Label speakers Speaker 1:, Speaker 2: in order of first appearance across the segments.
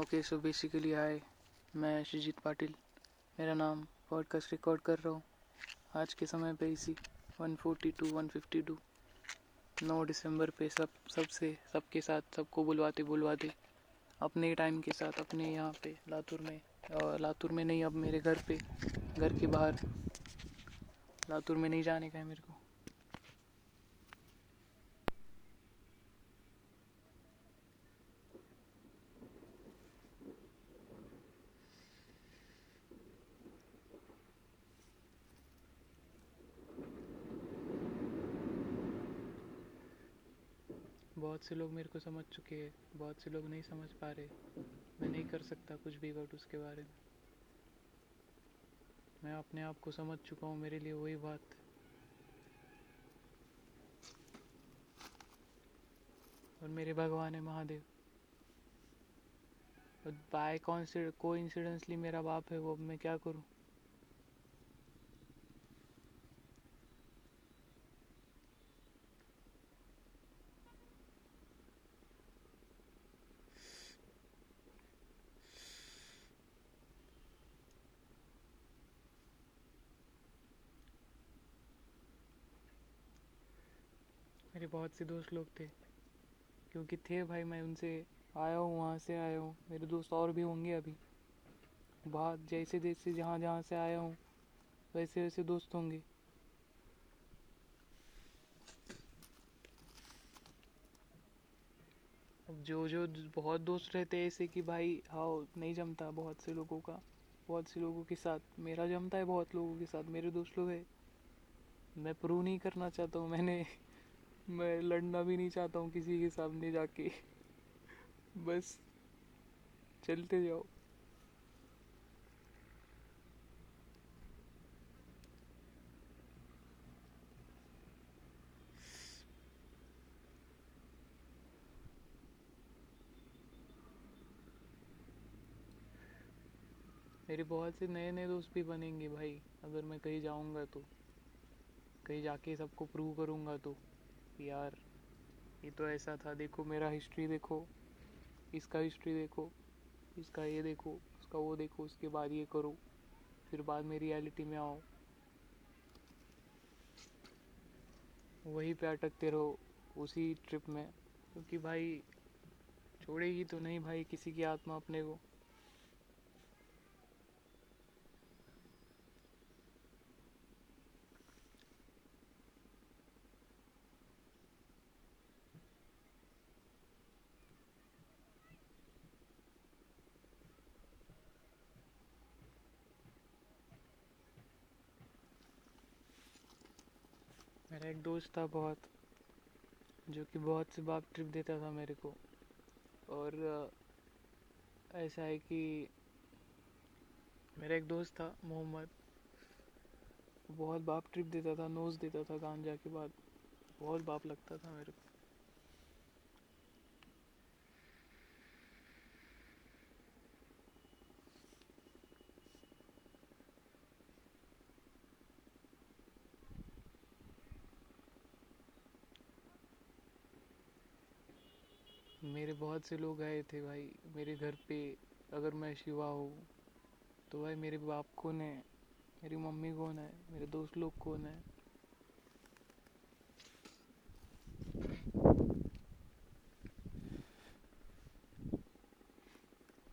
Speaker 1: Okay so basically हाय मैं श्रीजीत पाटिल मेरा नाम पॉडकास्ट रिकॉर्ड कर रहा हूँ। आज के समय पे इसी 142 152 9 दिसंबर पे सब, सबसे, सबके साथ, सबको बुलवाते बुलवाते। अपने टाइम के साथ, अपने यहाँ पे, लातूर में। और लातूर में नहीं, अब मेरे घर पे, घर के बाहर। लातूर में नहीं जाने का है मेरे को। बहुत से लोग मेरे को समझ चुके हैं, बहुत से लोग नहीं समझ पा रहे। मैं नहीं कर सकता कुछ भी बट उसके बारे में। मैं अपने आप को समझ चुका हूँ, मेरे लिए वही बात। और मेरे भगवान है महादेव। और बाय कौन से को इंसिडेंसली मेरा बाप है, वो मैं क्या करूँ? मेरे बहुत से दोस्त लोग थे। क्योंकि थे भाई, मैं उनसे आया हूँ, वहाँ से आया हूँ। मेरे दोस्त और भी होंगे अभी। बहुत जैसे जैसे जहाँ जहाँ से आया हूँ, वैसे वैसे दोस्त होंगे। जो जो बहुत दोस्त रहते हैं, ऐसे कि भाई हाँ नहीं जमता बहुत से लोगों का। बहुत से लोगों के साथ, मेरा जमता है बहुत लोगों के साथ। मेरे दोस्त लोग है। मैं प्रूव नहीं करना चाहता हूँ, मैंने मैं लड़ना भी नहीं चाहता हूँ किसी के सामने जाके। बस, चलते जाओ। मेरे बहुत से नए नए दोस्त भी बनेंगे भाई, अगर मैं कहीं जाऊँगा तो। कहीं जाके सबको प्रूव करूँगा तो। यार, ये तो ऐसा था, देखो मेरा हिस्ट्री देखो, इसका हिस्ट्री देखो, इसका ये देखो, उसका वो देखो, उसके बाद ये करो, फिर बाद में रियलिटी में आओ। वहीं पे अटकते रहो, उसी ट्रिप में। क्योंकि भाई, छोड़ेगी तो नहीं भाई, किसी की आत्मा अपने को। एक दोस्त था बहुत, जो कि बहुत से बाप ट्रिप देता था मेरे को। और ऐसा है कि मेरा एक दोस्त था, मोहम्मद। बहुत बाप ट्रिप देता था, नोज़ देता था गांजा के बाद। बहुत बाप लगता था मेरे को। मेरे बहुत से लोग आए थे भाई, मेरे घर पे अगर मैं शिवा हूँ तो भाई मेरे बाप कौन है? मेरी मम्मी कौन है? मेरे दोस्त लोग कौन है?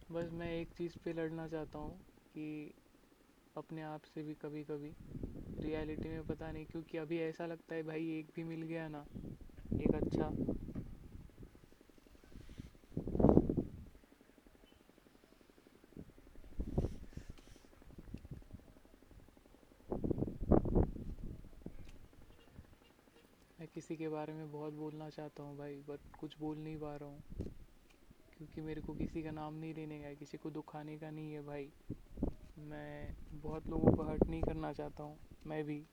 Speaker 1: बस मैं एक चीज़ पे लड़ना चाहता हूँ कि अपने आप से भी कभी कभी रियलिटी में पता नहीं, क्योंकि अभी ऐसा लगता है भाई एक भी मिल गया ना, एक अच्छा। किसी के बारे में बहुत बोलना चाहता हूँ भाई बट कुछ बोल नहीं पा रहा हूँ। क्योंकि मेरे को किसी का नाम नहीं लेने का है, किसी को दुखाने का नहीं है भाई। मैं बहुत लोगों को हर्ट नहीं करना चाहता हूँ, मैं भी।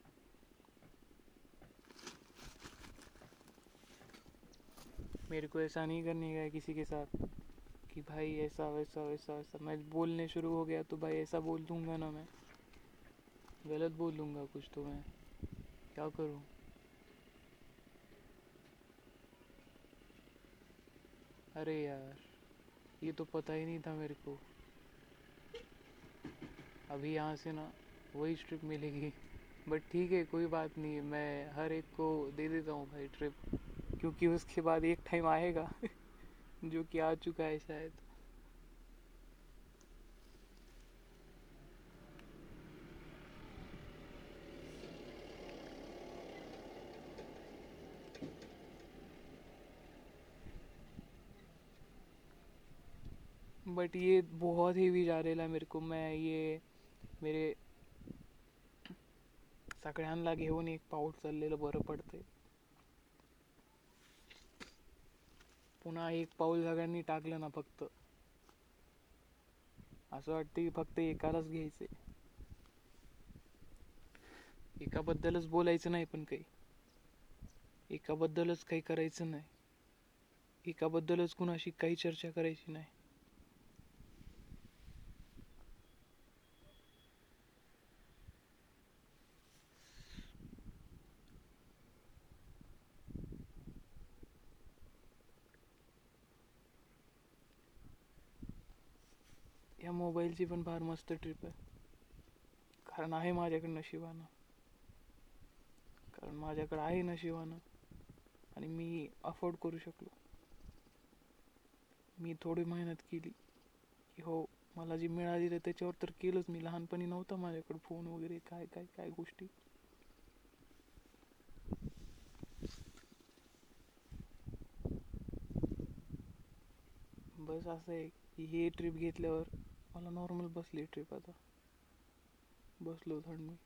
Speaker 1: मेरे को ऐसा नहीं करने का है किसी के साथ कि भाई ऐसा, वैसा वैसा वैसा। मैं बोलने शुरू हो गया तो भाई ऐसा बोल दूँगा ना मैं। गलत बोल दूँगा कुछ तो मैं। क्या करूँ? अरे यार, ये तो पता ही नहीं था मेरे को। अभी यहाँ से ना, वही ट्रिप मिलेगी। बट ठीक है, कोई बात नहीं, मैं हर एक को दे देता हूँ भाई ट्रिप क्योंकि उसके बाद एक टाइम आएगा, जो कि आ चुका है शायद। बट ये बहुत हेवी जा रेला मेरे को। मैं ये मेरे सगळ्यांना घेऊन एक पाऊल चाललेलं बरं पडतंय. पुन्हा एक पाऊल सगळ्यांनी टाकलं ना फक्त. असं वाटतं की फक्त एकालाच घ्यायचंय. एकाबद्दलच बोलायचं नाही पण काही. एकाबद्दलच काही करायचं नाही. एकाबद्दलच कुणाशी काही चर्चा करायची नाही. या पण फार मस्त ट्रिप आहे. कारण आहे माझ्याकडे नशिबानं. कारण माझ्याकडे आहे नशिबानं. आणि मी अफोर्ड करू शकलो. मी थोडी मेहनत केली. की हो मला जी मिळाली तर त्याच्यावर तर केलंच मी. लहानपणी नव्हता माझ्याकडे फोन वगैरे काय काय काय गोष्टी. बस असं आहे की हे ट्रिप घेतल्यावर मला नॉर्मल बसली ट्रिप आता. बसलो थंड मी.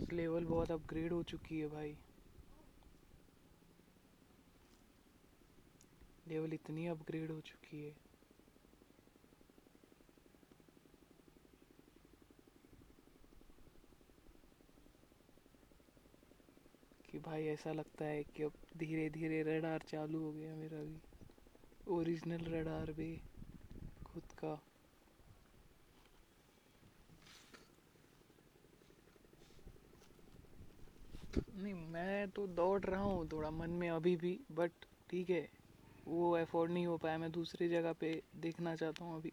Speaker 1: बस लेवल बहुत अपग्रेड हो चुकी है भाई। लेवल इतनी अपग्रेड हो चुकी है। कि भाई ऐसा लगता है कि अब धीरे धीरे रडार चालू हो गया मेरा भी। ओरिजिनल रडार भी, खुद का। नहीं, मैं तो दौड़ रहा हूँ थोड़ा मन में अभी भी बट ठीक है, वो एफोर्ड नहीं हो पाया, मैं दूसरी जगह पे देखना चाहता हूँ अभी।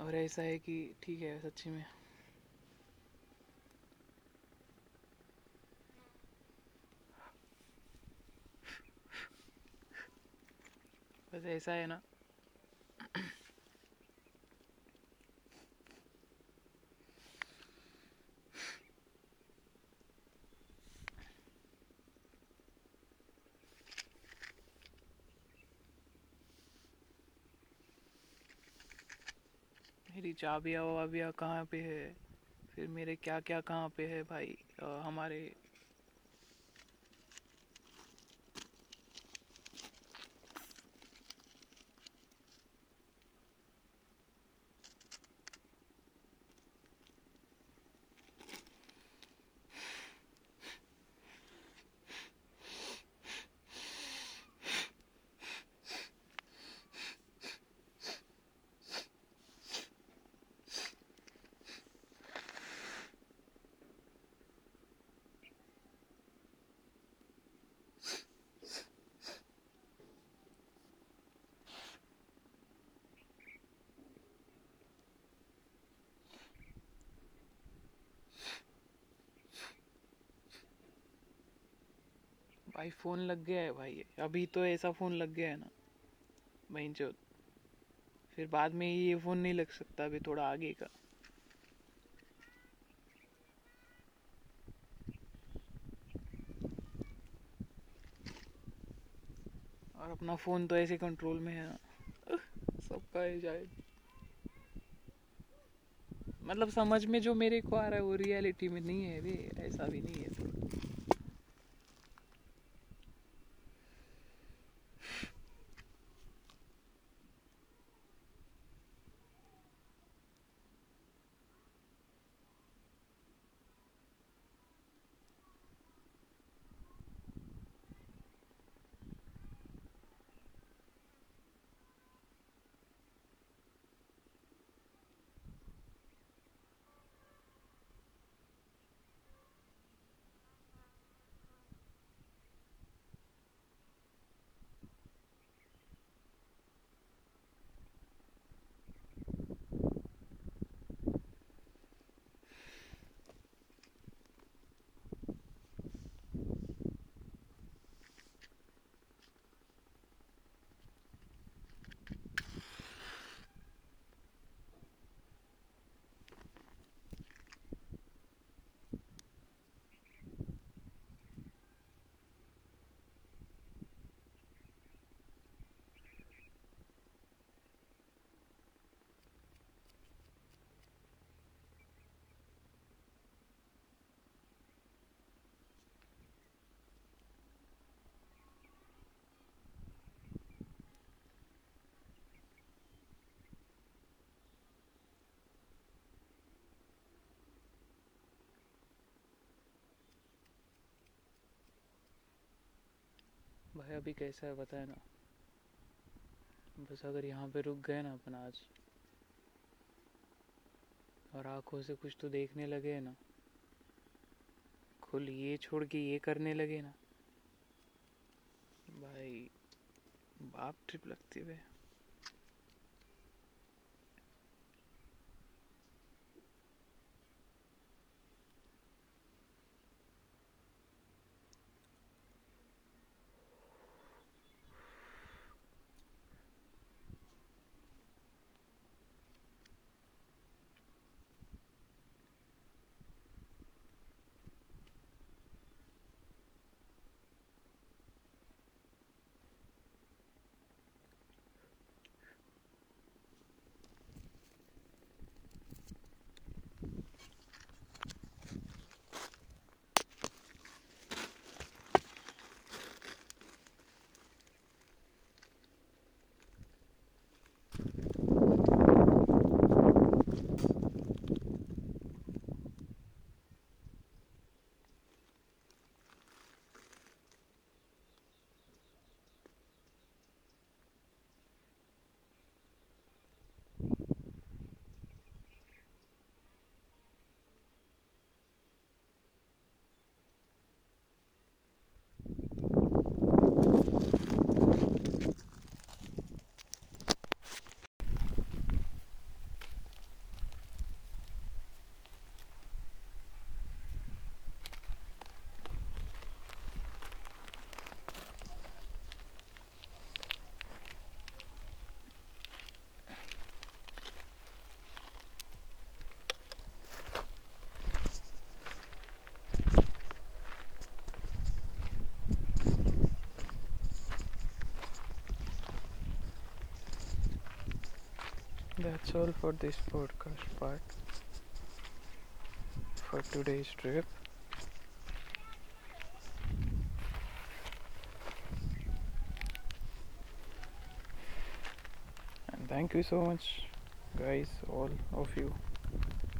Speaker 1: और ऐसा है कि ठीक है, सच्ची में। बस ऐसा है ना। मेरी चाबियाँ वाबियाँ कहाँ पे है? फिर मेरे क्या क्या कहाँ पे है भाई? आ, हमारे भाई फ़ोन लग गया है भाई। अभी तो ऐसा फ़ोन लग गया है ना। वहीं चो फिर बाद में ये फ़ोन नहीं लग सकता अभी थोड़ा आगे का। और अपना फ़ोन तो ऐसे कंट्रोल में है ना। सबका है जाए मतलब समझ में जो मेरे को आ रहा है वो रियलिटी में नहीं है वे, ऐसा भी नहीं है। भाई अभी कैसा है बताए ना। बस अगर यहाँ पे रुक गए ना अपन आज, और आँखों से कुछ तो देखने लगे ना, खुल ये छोड़ के ये करने लगे ना। भाई, बाप ट्रिप लगती है That's all for this podcast part for today's trip. And thank you so much, guys, all of you.